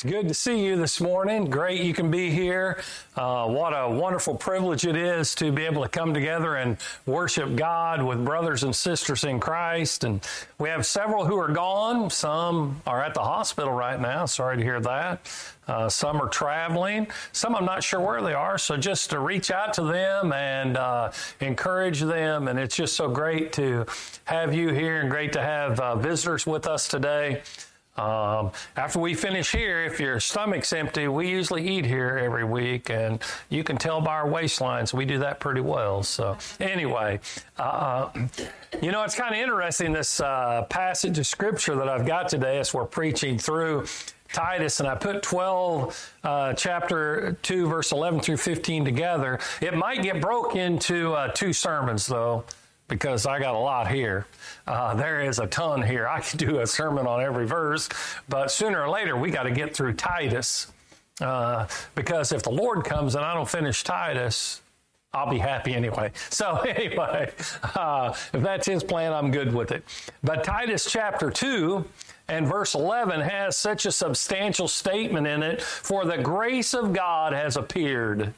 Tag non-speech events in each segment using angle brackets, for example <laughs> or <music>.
It's good to see you this morning. Great you can be here. Uh, what a wonderful privilege it is to be able to come together and worship God with brothers and sisters in Christ. And we have several who are gone. Some are at the hospital right now. Sorry to hear that. Uh, some are traveling. Some I'm not sure where they are. So just to reach out to them and uh, encourage them. And it's just so great to have you here and great to have uh, visitors with us today. Um, after we finish here, if your stomach's empty, we usually eat here every week, and you can tell by our waistlines we do that pretty well. So, anyway, uh, you know, it's kind of interesting this uh, passage of scripture that I've got today as we're preaching through. Titus, and I put 12, uh, chapter 2, verse 11 through 15 together. It might get broke into uh, two sermons, though because I got a lot here. Uh, there is a ton here. I could do a sermon on every verse, but sooner or later we got to get through Titus. Uh, because if the Lord comes and I don't finish Titus, I'll be happy anyway. So, <laughs> anyway, uh, if that's his plan, I'm good with it. But Titus chapter 2 and verse 11 has such a substantial statement in it for the grace of God has appeared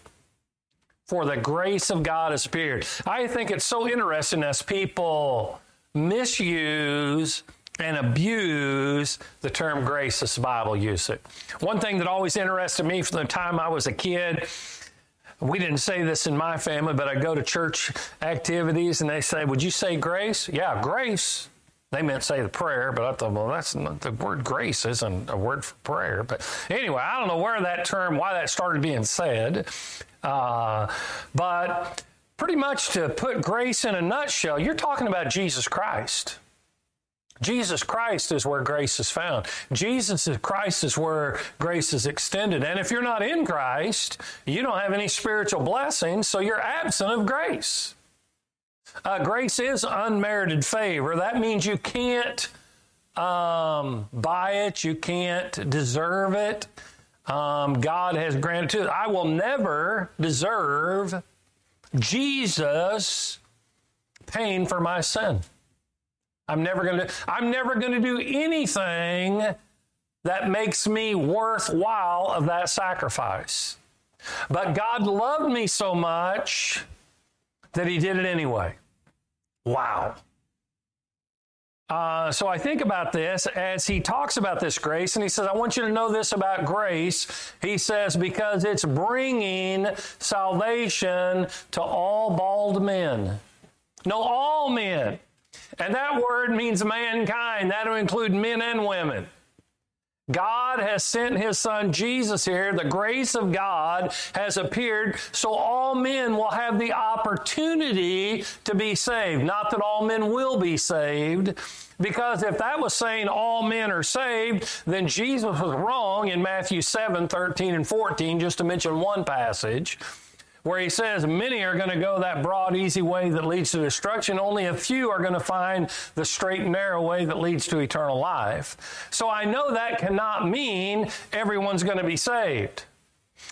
for the grace of God has appeared. I think it's so interesting as people misuse and abuse the term grace as the Bible uses it. One thing that always interested me from the time I was a kid, we didn't say this in my family, but I go to church activities and they say, Would you say grace? Yeah, grace. They meant say the prayer, but I thought, well, that's not, the word grace isn't a word for prayer. But anyway, I don't know where that term, why that started being said. Uh, but pretty much to put grace in a nutshell, you're talking about Jesus Christ. Jesus Christ is where grace is found. Jesus Christ is where grace is extended. And if you're not in Christ, you don't have any spiritual blessings, so you're absent of grace. Uh, grace is unmerited favor. That means you can't um, buy it, you can't deserve it um, God has granted to. I will never deserve Jesus paying for my sin. I'm never going to I'm never going to do anything that makes me worthwhile of that sacrifice. But God loved me so much that he did it anyway. Wow. Uh, so I think about this as he talks about this grace, and he says, I want you to know this about grace. He says, because it's bringing salvation to all bald men. No, all men. And that word means mankind. That'll include men and women. God has sent his son Jesus here. The grace of God has appeared so all men will have the opportunity to be saved. Not that all men will be saved, because if that was saying all men are saved, then Jesus was wrong in Matthew 7 13 and 14, just to mention one passage where he says many are going to go that broad, easy way that leads to destruction. Only a few are going to find the straight and narrow way that leads to eternal life. So I know that cannot mean everyone's going to be saved.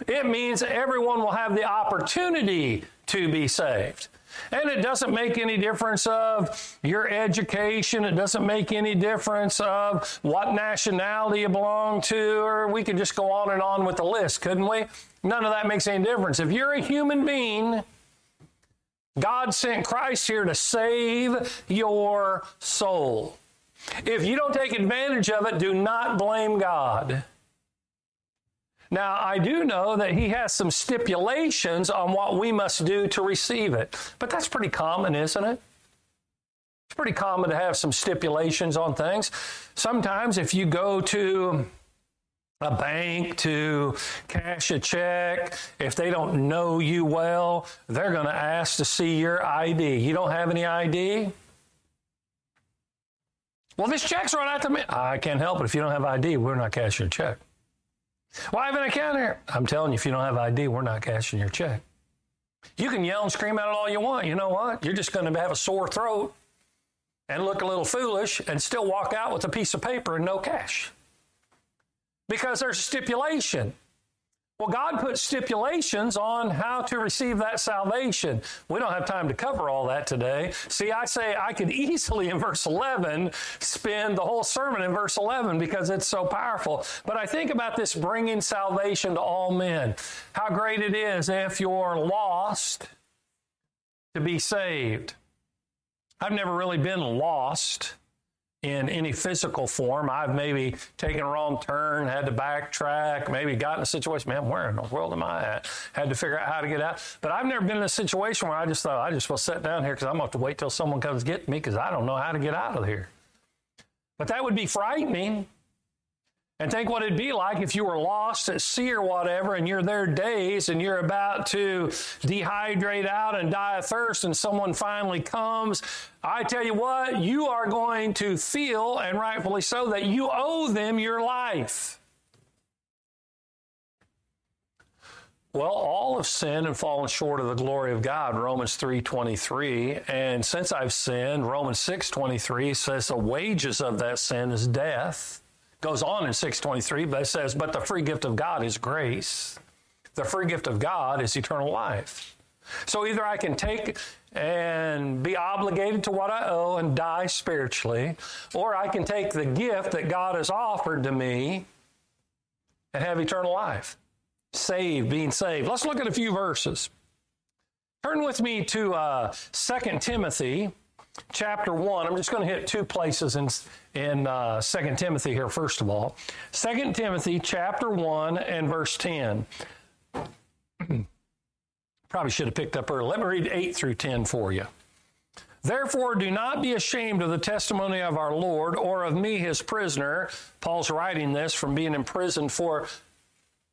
It means everyone will have the opportunity to be saved. And it doesn't make any difference of your education. It doesn't make any difference of what nationality you belong to, or we could just go on and on with the list, couldn't we? None of that makes any difference. If you're a human being, God sent Christ here to save your soul. If you don't take advantage of it, do not blame God. Now, I do know that he has some stipulations on what we must do to receive it, but that's pretty common, isn't it? It's pretty common to have some stipulations on things. Sometimes, if you go to a bank to cash a check, if they don't know you well, they're going to ask to see your ID. You don't have any ID? Well, this check's run out to me. I can't help it. If you don't have ID, we're not cashing your check. Why have an account here? I'm telling you, if you don't have ID, we're not cashing your check. You can yell and scream at it all you want. You know what? You're just going to have a sore throat and look a little foolish and still walk out with a piece of paper and no cash because there's a stipulation. Well, God put stipulations on how to receive that salvation. We don't have time to cover all that today. See, I say I could easily in verse 11 spend the whole sermon in verse 11 because it's so powerful. But I think about this bringing salvation to all men. How great it is if you're lost to be saved. I've never really been lost in any physical form. I've maybe taken a wrong turn, had to backtrack, maybe got in a situation, man, where in the world am I at? Had to figure out how to get out. But I've never been in a situation where I just thought, I just will sit down here because I'm going to have to wait till someone comes get me because I don't know how to get out of here. But that would be frightening. And think what it'd be like if you were lost at sea or whatever, and you're there days and you're about to dehydrate out and die of thirst, and someone finally comes. I tell you what, you are going to feel, and rightfully so, that you owe them your life. Well, all have sinned and fallen short of the glory of God, Romans 3:23, and since I've sinned, Romans 6:23 says the wages of that sin is death goes on in 623, but it says, But the free gift of God is grace. The free gift of God is eternal life. So either I can take and be obligated to what I owe and die spiritually, or I can take the gift that God has offered to me and have eternal life. Saved, being saved. Let's look at a few verses. Turn with me to uh, 2 Timothy chapter 1. I'm just going to hit two places in, in uh, 2 Timothy here, first of all. 2 Timothy chapter 1 and verse 10. <clears throat> Probably should have picked up earlier. Let me read 8 through 10 for you. Therefore, do not be ashamed of the testimony of our Lord or of me, his prisoner. Paul's writing this from being imprisoned for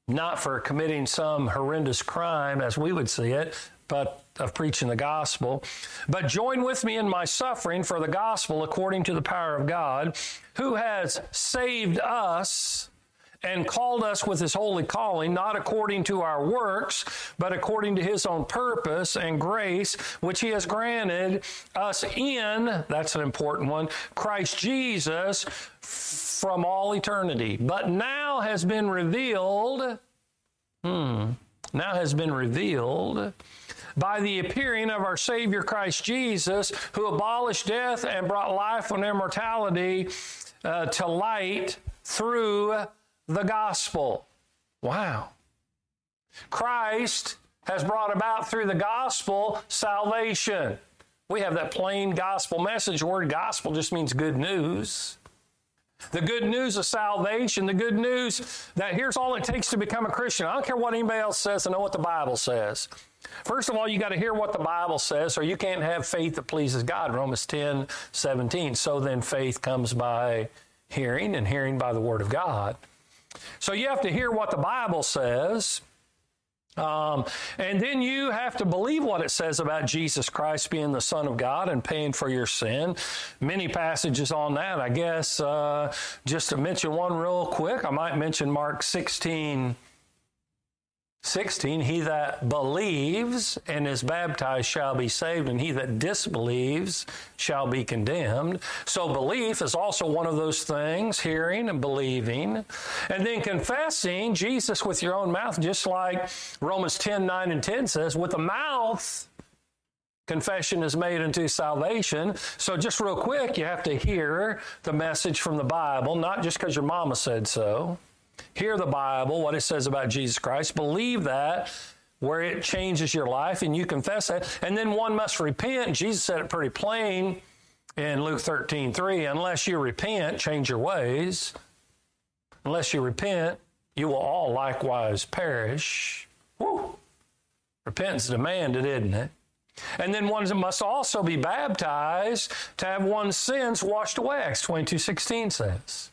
not for committing some horrendous crime as we would see it, but of preaching the gospel. But join with me in my suffering for the gospel according to the power of God, who has saved us and called us with his holy calling, not according to our works, but according to his own purpose and grace, which he has granted us in, that's an important one, Christ Jesus from all eternity. But now has been revealed, hmm, now has been revealed by the appearing of our Savior Christ Jesus, who abolished death and brought life and immortality uh, to light through the gospel. Wow. Christ has brought about through the gospel salvation. We have that plain gospel message. The word gospel just means good news. The good news of salvation, the good news that here's all it takes to become a Christian. I don't care what anybody else says, I know what the Bible says. First of all, you got to hear what the Bible says, or you can't have faith that pleases God. Romans 10 17. So then faith comes by hearing, and hearing by the Word of God. So you have to hear what the Bible says. Um, and then you have to believe what it says about Jesus Christ being the Son of God and paying for your sin. Many passages on that, I guess. Uh, just to mention one real quick, I might mention Mark 16 16, he that believes and is baptized shall be saved, and he that disbelieves shall be condemned. So, belief is also one of those things hearing and believing. And then confessing Jesus with your own mouth, just like Romans 10 9 and 10 says, with the mouth, confession is made unto salvation. So, just real quick, you have to hear the message from the Bible, not just because your mama said so hear the Bible, what it says about Jesus Christ, believe that, where it changes your life, and you confess that. And then one must repent. Jesus said it pretty plain in Luke 13 3 unless you repent, change your ways. Unless you repent, you will all likewise perish. Woo! Repentance demanded, isn't it? And then one must also be baptized to have one's sins washed away, Acts 22 16 says.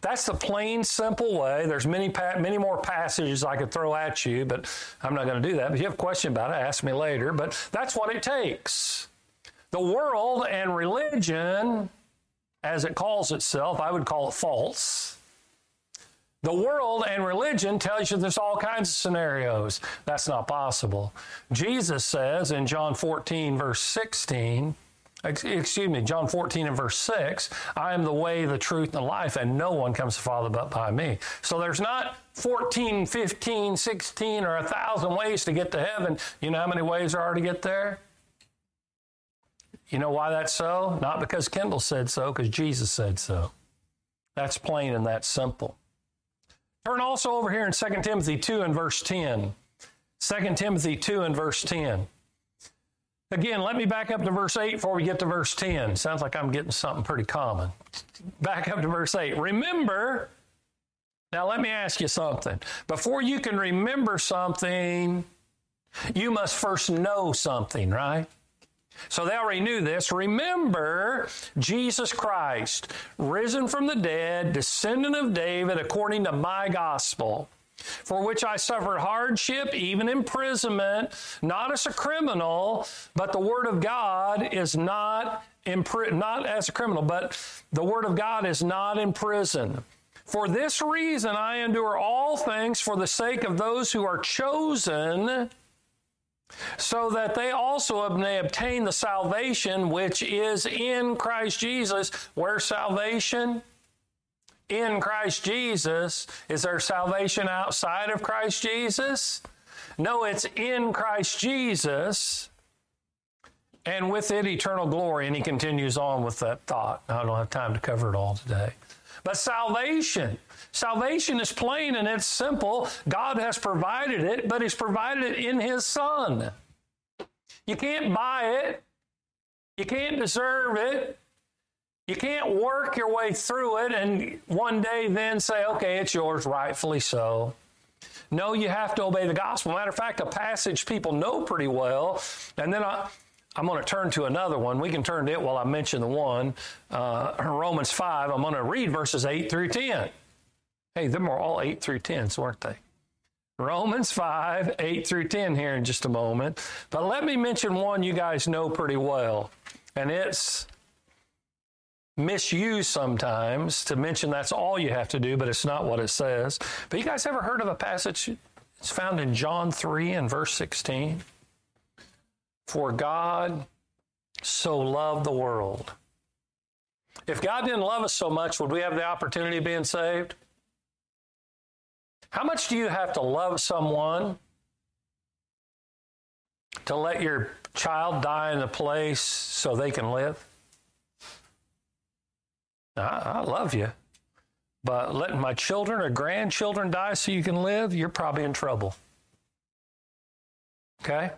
That's the plain, simple way. There's many, many more passages I could throw at you, but I'm not going to do that. If you have a question about it, ask me later. But that's what it takes. The world and religion, as it calls itself, I would call it false. The world and religion tells you there's all kinds of scenarios. That's not possible. Jesus says in John 14, verse 16, excuse me, John 14 and verse 6, I am the way, the truth, and the life, and no one comes to Father but by me. So there's not 14, 15, 16, or a thousand ways to get to heaven. You know how many ways there are to get there? You know why that's so? Not because Kendall said so, because Jesus said so. That's plain and that's simple. Turn also over here in 2 Timothy 2 and verse 10. 2 Timothy 2 and verse 10. Again, let me back up to verse 8 before we get to verse 10. Sounds like I'm getting something pretty common. Back up to verse 8. Remember, now let me ask you something. Before you can remember something, you must first know something, right? So they already knew this. Remember Jesus Christ, risen from the dead, descendant of David, according to my gospel for which I suffered hardship, even imprisonment, not as a criminal, but the word of God is not in not as a criminal, but the word of God is not in prison. For this reason I endure all things for the sake of those who are chosen, so that they also may obtain the salvation which is in Christ Jesus. Where salvation? In Christ Jesus. Is there salvation outside of Christ Jesus? No, it's in Christ Jesus and with it eternal glory. And he continues on with that thought. I don't have time to cover it all today. But salvation, salvation is plain and it's simple. God has provided it, but he's provided it in his son. You can't buy it. You can't deserve it. You can't work your way through it and one day then say, okay, it's yours, rightfully so. No, you have to obey the gospel. Matter of fact, a passage people know pretty well, and then I, I'm going to turn to another one. We can turn to it while I mention the one. Uh, Romans 5, I'm going to read verses 8 through 10. Hey, them are all 8 through 10s, weren't they? Romans 5, 8 through 10 here in just a moment. But let me mention one you guys know pretty well, and it's misused sometimes to mention that's all you have to do, but it's not what it says. But you guys ever heard of a passage? It's found in John 3 and verse 16. For God so loved the world. If God didn't love us so much, would we have the opportunity of being saved? How much do you have to love someone to let your child die in a place so they can live? I, I love you, but letting my children or grandchildren die so you can live, you're probably in trouble. Okay?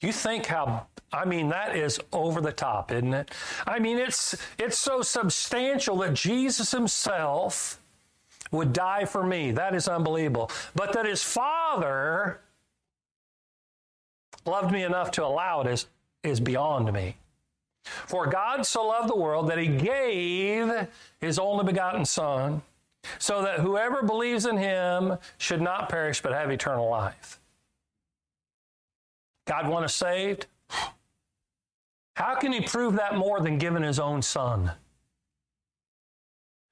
You think how I mean that is over the top, isn't it? I mean it's it's so substantial that Jesus himself would die for me. That is unbelievable. But that his father loved me enough to allow it is is beyond me. For God so loved the world that he gave his only begotten Son, so that whoever believes in him should not perish but have eternal life. God want us saved? How can he prove that more than giving his own son?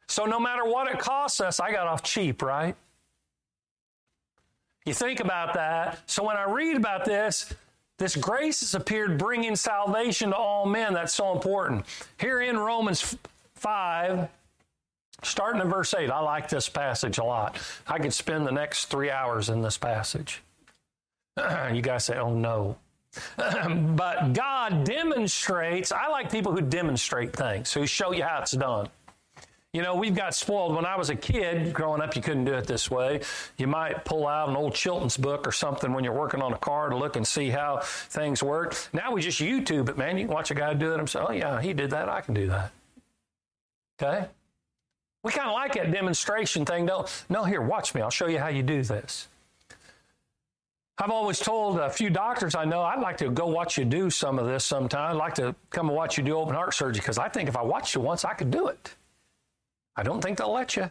So no matter what it costs us, I got off cheap, right? You think about that. So when I read about this, this grace has appeared bringing salvation to all men. That's so important. Here in Romans 5, starting in verse 8, I like this passage a lot. I could spend the next three hours in this passage. <clears throat> you guys say, oh no. <clears throat> but God demonstrates, I like people who demonstrate things, who show you how it's done. You know, we've got spoiled. When I was a kid, growing up, you couldn't do it this way. You might pull out an old Chilton's book or something when you're working on a car to look and see how things work. Now we just YouTube it, man. You can watch a guy do it and say, oh, yeah, he did that. I can do that. Okay? We kind of like that demonstration thing. Don't, no, here, watch me. I'll show you how you do this. I've always told a few doctors I know I'd like to go watch you do some of this sometime. I'd like to come and watch you do open heart surgery because I think if I watched you once, I could do it. I don't think they'll let you.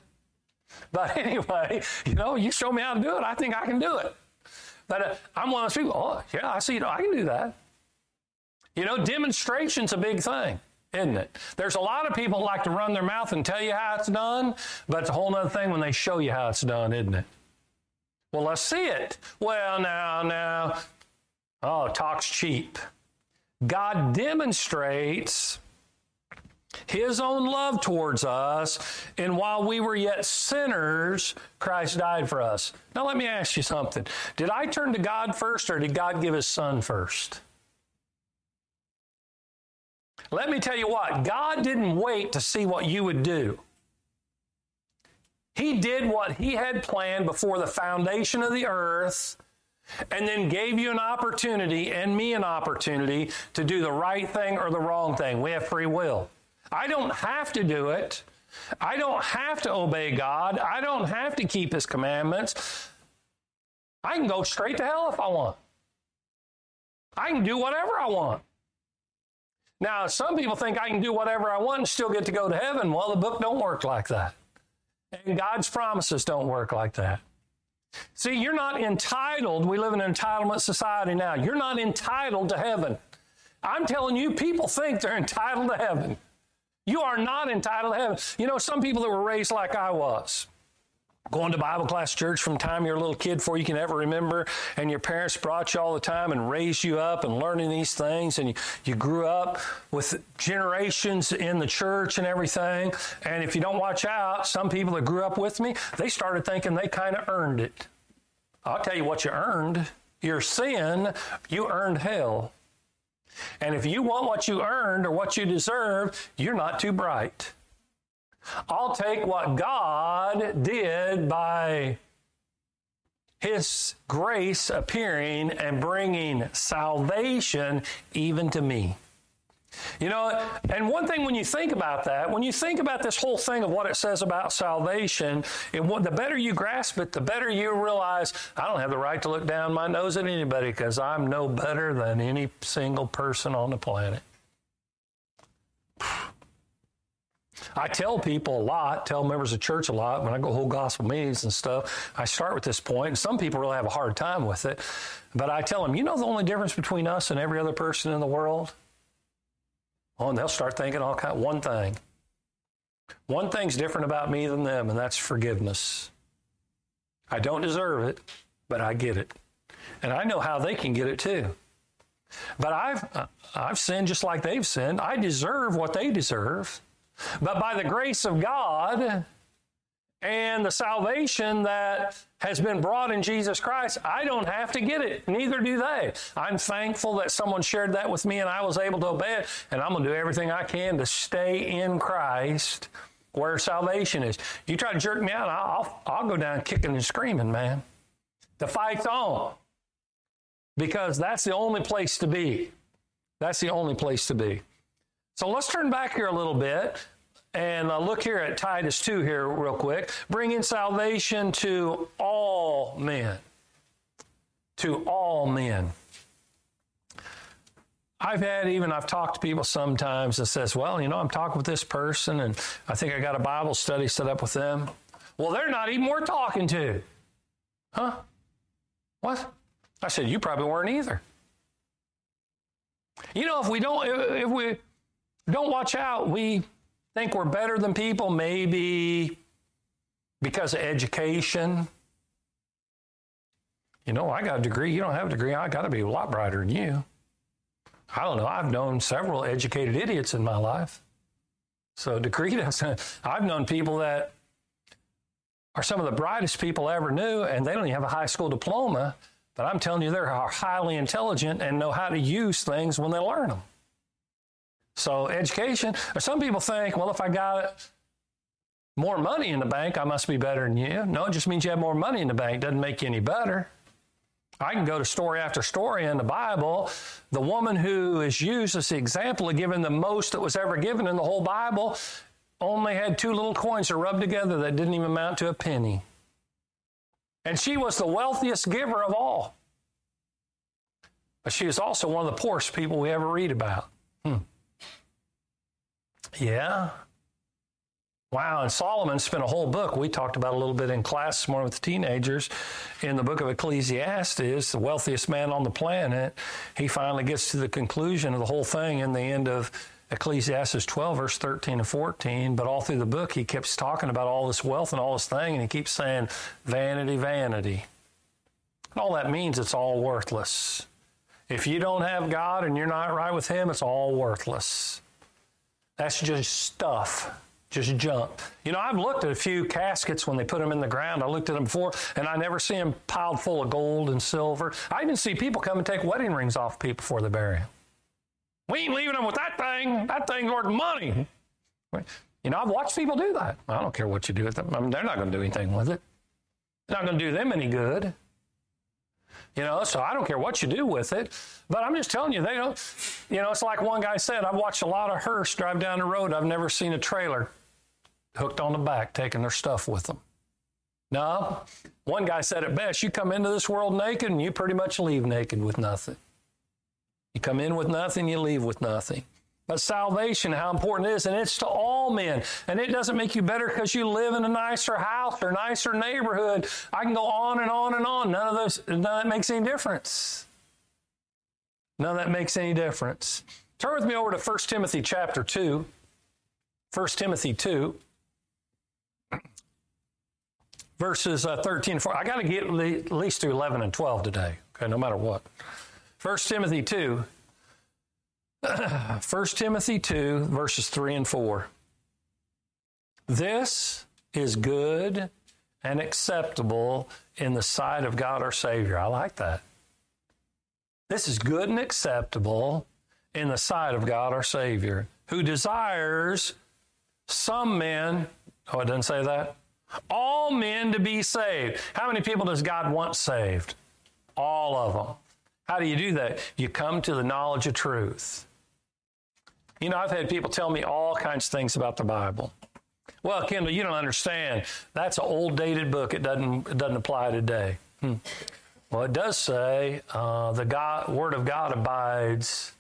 But <laughs> anyway, you know, you show me how to do it, I think I can do it. But uh, I'm one of those people, oh, yeah, I see, you know, I can do that. You know, demonstration's a big thing, isn't it? There's a lot of people like to run their mouth and tell you how it's done, but it's a whole other thing when they show you how it's done, isn't it? Well, let's see it. Well, now, now, oh, talk's cheap. God demonstrates his own love towards us, and while we were yet sinners, Christ died for us. Now, let me ask you something. Did I turn to God first, or did God give his son first? Let me tell you what, God didn't wait to see what you would do. He did what he had planned before the foundation of the earth and then gave you an opportunity and me an opportunity to do the right thing or the wrong thing. We have free will. I don't have to do it. I don't have to obey God. I don't have to keep his commandments. I can go straight to hell if I want. I can do whatever I want. Now, some people think I can do whatever I want and still get to go to heaven. Well, the book don't work like that. And God's promises don't work like that. See, you're not entitled. We live in an entitlement society now. You're not entitled to heaven. I'm telling you, people think they're entitled to heaven. You are not entitled to heaven. You know, some people that were raised like I was, going to Bible class church from time you're a little kid before you can ever remember, and your parents brought you all the time and raised you up and learning these things, and you, you grew up with generations in the church and everything. And if you don't watch out, some people that grew up with me, they started thinking they kind of earned it. I'll tell you what you earned. Your sin, you earned hell. And if you want what you earned or what you deserve, you're not too bright. I'll take what God did by His grace appearing and bringing salvation even to me. You know, and one thing when you think about that, when you think about this whole thing of what it says about salvation, it, the better you grasp it, the better you realize I don't have the right to look down my nose at anybody because I'm no better than any single person on the planet. I tell people a lot, tell members of church a lot when I go hold gospel meetings and stuff. I start with this point, and some people really have a hard time with it. But I tell them, you know, the only difference between us and every other person in the world Oh, and they'll start thinking all kind. One thing. One thing's different about me than them, and that's forgiveness. I don't deserve it, but I get it, and I know how they can get it too. But I've I've sinned just like they've sinned. I deserve what they deserve, but by the grace of God, and the salvation that has been brought in Jesus Christ, I don't have to get it. Neither do they. I'm thankful that someone shared that with me and I was able to obey it. And I'm going to do everything I can to stay in Christ where salvation is. You try to jerk me out, I'll, I'll go down kicking and screaming, man. The fight's on because that's the only place to be. That's the only place to be. So let's turn back here a little bit and uh, look here at Titus 2 here, real quick. Bringing salvation to all men. To all men. I've had even I've talked to people sometimes that says, "Well, you know, I'm talking with this person, and I think I got a Bible study set up with them." Well, they're not even worth talking to, huh? What? I said, "You probably weren't either." You know, if we don't, if we don't watch out, we think we're better than people, maybe because of education. You know, I got a degree, you don't have a degree, I got to be a lot brighter than you. I don't know, I've known several educated idiots in my life. So, degree <laughs> doesn't, I've known people that are some of the brightest people I ever knew, and they don't even have a high school diploma, but I'm telling you, they're highly intelligent and know how to use things when they learn them. So education, or some people think, well, if I got more money in the bank, I must be better than you. No, it just means you have more money in the bank. Doesn't make you any better. I can go to story after story in the Bible. The woman who is used as the example of giving the most that was ever given in the whole Bible only had two little coins to rub together that didn't even amount to a penny. And she was the wealthiest giver of all. But she was also one of the poorest people we ever read about. Hmm. Yeah. Wow, and Solomon spent a whole book. We talked about a little bit in class this morning with the teenagers in the book of Ecclesiastes, the wealthiest man on the planet. He finally gets to the conclusion of the whole thing in the end of Ecclesiastes 12, verse 13 and 14. But all through the book, he keeps talking about all this wealth and all this thing, and he keeps saying, vanity, vanity. And all that means it's all worthless. If you don't have God and you're not right with Him, it's all worthless. That's just stuff, just junk. You know, I've looked at a few caskets when they put them in the ground. I looked at them before, and I never see them piled full of gold and silver. I even see people come and take wedding rings off people before they bury them. We ain't leaving them with that thing. That thing's worth money. You know, I've watched people do that. I don't care what you do with them. I mean, they're not going to do anything with it. It's not going to do them any good. You know, so I don't care what you do with it. But I'm just telling you, they don't, you know, it's like one guy said, I've watched a lot of hearse drive down the road. I've never seen a trailer hooked on the back taking their stuff with them. No, one guy said it best you come into this world naked and you pretty much leave naked with nothing. You come in with nothing, you leave with nothing. But salvation, how important it is, and it's to all men. And it doesn't make you better because you live in a nicer house or nicer neighborhood. I can go on and on and on. None of those, none of that makes any difference. None of that makes any difference. Turn with me over to 1 Timothy chapter 2. 1 Timothy 2, verses uh, 13 4. I got to get at least to 11 and 12 today, okay, no matter what. 1 Timothy 2, <clears throat> 1 Timothy 2, verses 3 and 4. This is good and acceptable in the sight of God our Savior. I like that. This is good and acceptable in the sight of God our Savior, who desires some men, oh, it doesn't say that? All men to be saved. How many people does God want saved? All of them. How do you do that? You come to the knowledge of truth. You know, I've had people tell me all kinds of things about the Bible. Well, Kendall, you don't understand. That's an old dated book. It doesn't it doesn't apply today. Hmm. Well, it does say uh, the God, Word of God abides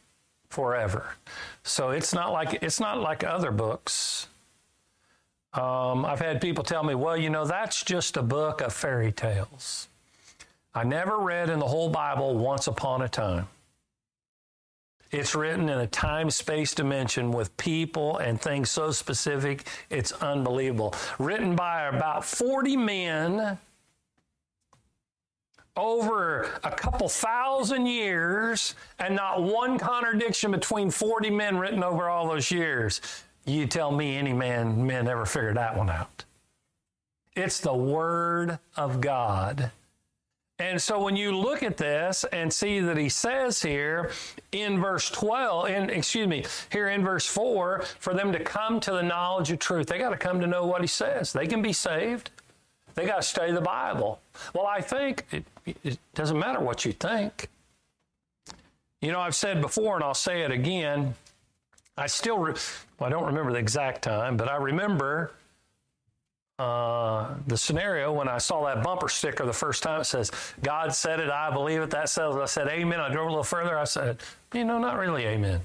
forever. So it's not like it's not like other books. Um, I've had people tell me, well, you know, that's just a book of fairy tales. I never read in the whole Bible once upon a time. It's written in a time space dimension with people and things so specific, it's unbelievable. Written by about 40 men over a couple thousand years, and not one contradiction between 40 men written over all those years. You tell me any man men ever figured that one out. It's the Word of God and so when you look at this and see that he says here in verse 12, in, excuse me, here in verse 4, for them to come to the knowledge of truth, they got to come to know what he says. They can be saved. They got to study the Bible. Well, I think it, it doesn't matter what you think. You know, I've said before, and I'll say it again. I still, re- well, I don't remember the exact time, but I remember uh, the scenario when I saw that bumper sticker the first time. It says, God said it, I believe it. That settles I said, Amen. I drove a little further. I said, You know, not really Amen.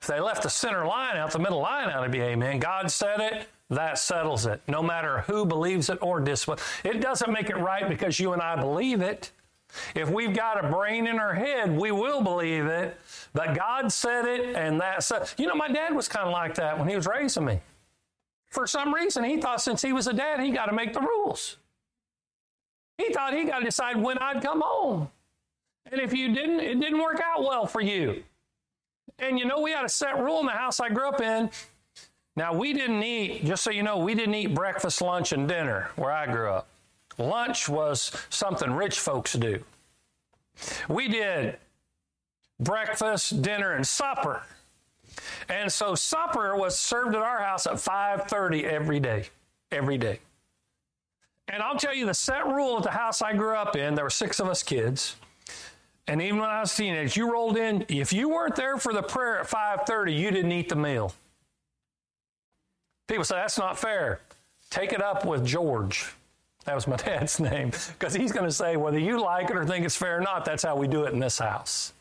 If they left the center line out, the middle line out, it'd be Amen. God said it, that settles it. No matter who believes it or disbelieves it. doesn't make it right because you and I believe it. If we've got a brain in our head, we will believe it. But God said it, and that. You know, my dad was kind of like that when he was raising me. For some reason, he thought since he was a dad, he got to make the rules. He thought he got to decide when I'd come home. And if you didn't, it didn't work out well for you. And you know, we had a set rule in the house I grew up in. Now, we didn't eat, just so you know, we didn't eat breakfast, lunch, and dinner where I grew up. Lunch was something rich folks do. We did breakfast, dinner, and supper. And so supper was served at our house at 5:30 every day, every day. And I'll tell you the set rule at the house I grew up in, there were six of us kids. And even when I was a teenager, you rolled in, if you weren't there for the prayer at 5:30, you didn't eat the meal. People say that's not fair. Take it up with George. That was my <laughs> dad's name. Because he's going to say, whether you like it or think it's fair or not, that's how we do it in this house.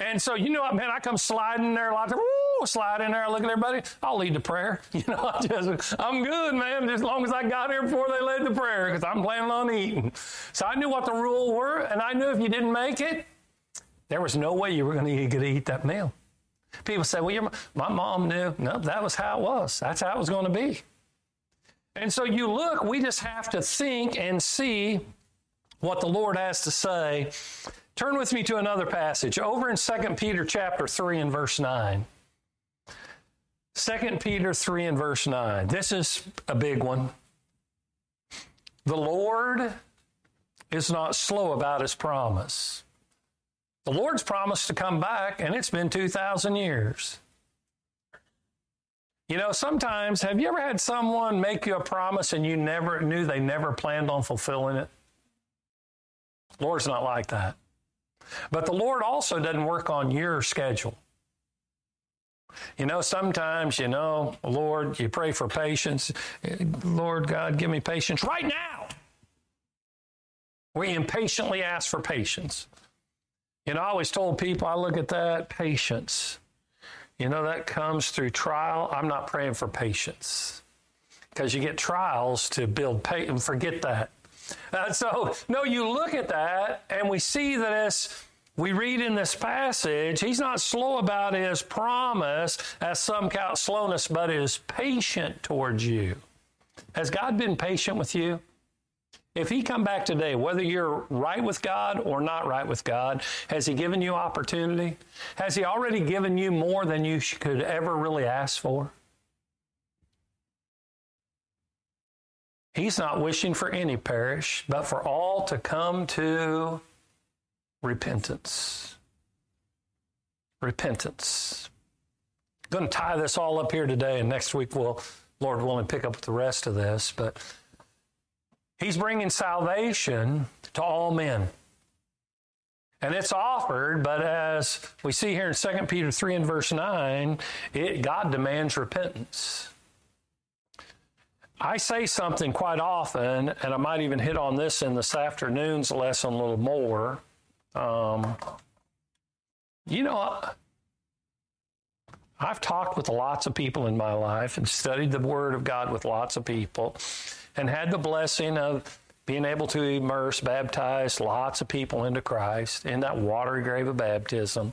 And so, you know what, man, I come sliding in there a lot. Woo, slide in there, look at everybody. I'll lead the prayer. <laughs> You know, I just, I'm good, man, as long as I got here before they led the prayer because I'm planning on eating. So I knew what the rules were, and I knew if you didn't make it, there was no way you were going to eat that meal. People say, well, my mom knew. No, that was how it was. That's how it was going to be. And so you look, we just have to think and see what the Lord has to say Turn with me to another passage over in 2 Peter chapter 3 and verse 9. 2 Peter 3 and verse 9. This is a big one. The Lord is not slow about his promise. The Lord's promised to come back, and it's been 2,000 years. You know, sometimes, have you ever had someone make you a promise and you never knew they never planned on fulfilling it? The Lord's not like that. But the Lord also doesn't work on your schedule. You know, sometimes, you know, Lord, you pray for patience. Lord God, give me patience right now. We impatiently ask for patience. You know, I always told people, I look at that patience. You know, that comes through trial. I'm not praying for patience because you get trials to build patience. Forget that. Uh, so, no, you look at that and we see that as we read in this passage, he's not slow about his promise as some count slowness, but is patient towards you. Has God been patient with you? If he come back today, whether you're right with God or not right with God, has he given you opportunity? Has he already given you more than you could ever really ask for? He's not wishing for any perish, but for all to come to repentance. Repentance. I'm going to tie this all up here today, and next week we'll, Lord willing, pick up with the rest of this. But He's bringing salvation to all men. And it's offered, but as we see here in 2 Peter 3 and verse 9, it, God demands repentance. I say something quite often, and I might even hit on this in this afternoon's lesson a little more. Um, you know, I've talked with lots of people in my life and studied the Word of God with lots of people and had the blessing of being able to immerse, baptize lots of people into Christ in that watery grave of baptism.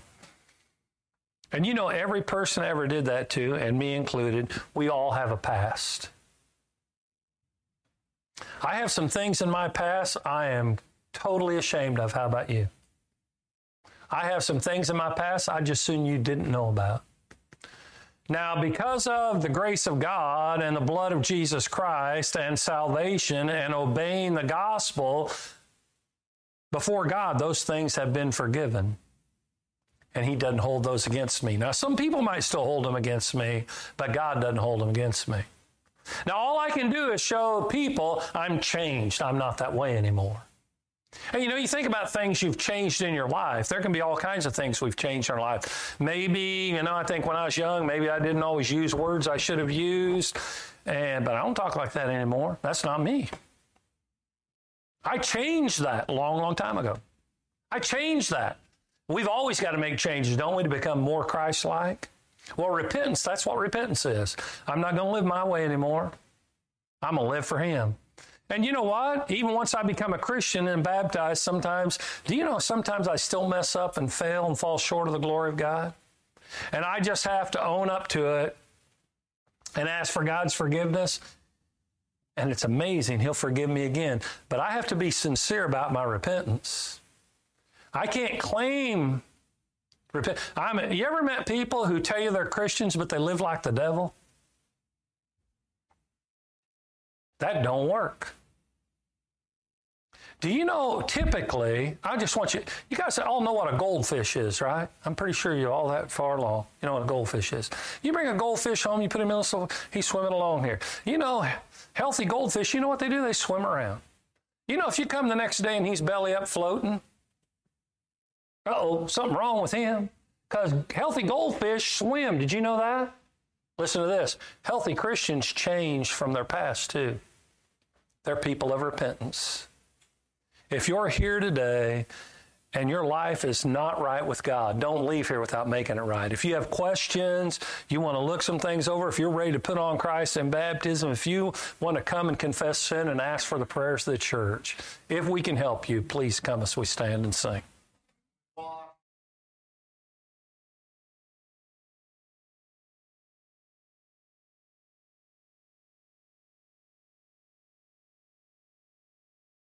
And you know, every person I ever did that to, and me included, we all have a past. I have some things in my past I am totally ashamed of. How about you? I have some things in my past I just soon you didn't know about. Now, because of the grace of God and the blood of Jesus Christ and salvation and obeying the gospel, before God, those things have been forgiven. And He doesn't hold those against me. Now, some people might still hold them against me, but God doesn't hold them against me. Now, all I can do is show people I'm changed. I'm not that way anymore. And you know, you think about things you've changed in your life. There can be all kinds of things we've changed in our life. Maybe, you know, I think when I was young, maybe I didn't always use words I should have used, and but I don't talk like that anymore. That's not me. I changed that a long, long time ago. I changed that. We've always got to make changes, don't we, to become more Christ like? Well, repentance, that's what repentance is. I'm not going to live my way anymore. I'm going to live for Him. And you know what? Even once I become a Christian and baptized, sometimes, do you know, sometimes I still mess up and fail and fall short of the glory of God? And I just have to own up to it and ask for God's forgiveness. And it's amazing. He'll forgive me again. But I have to be sincere about my repentance. I can't claim repent. I'm, you ever met people who tell you they're Christians, but they live like the devil? That don't work. Do you know typically, I just want you, you guys all know what a goldfish is, right? I'm pretty sure you're all that far along. You know what a goldfish is. You bring a goldfish home, you put him in the sofa, he's swimming along here. You know, healthy goldfish, you know what they do? They swim around. You know, if you come the next day and he's belly up floating, oh, something wrong with him. Because healthy goldfish swim. Did you know that? Listen to this healthy Christians change from their past too. They're people of repentance. If you're here today and your life is not right with God, don't leave here without making it right. If you have questions, you want to look some things over, if you're ready to put on Christ in baptism, if you want to come and confess sin and ask for the prayers of the church, if we can help you, please come as we stand and sing.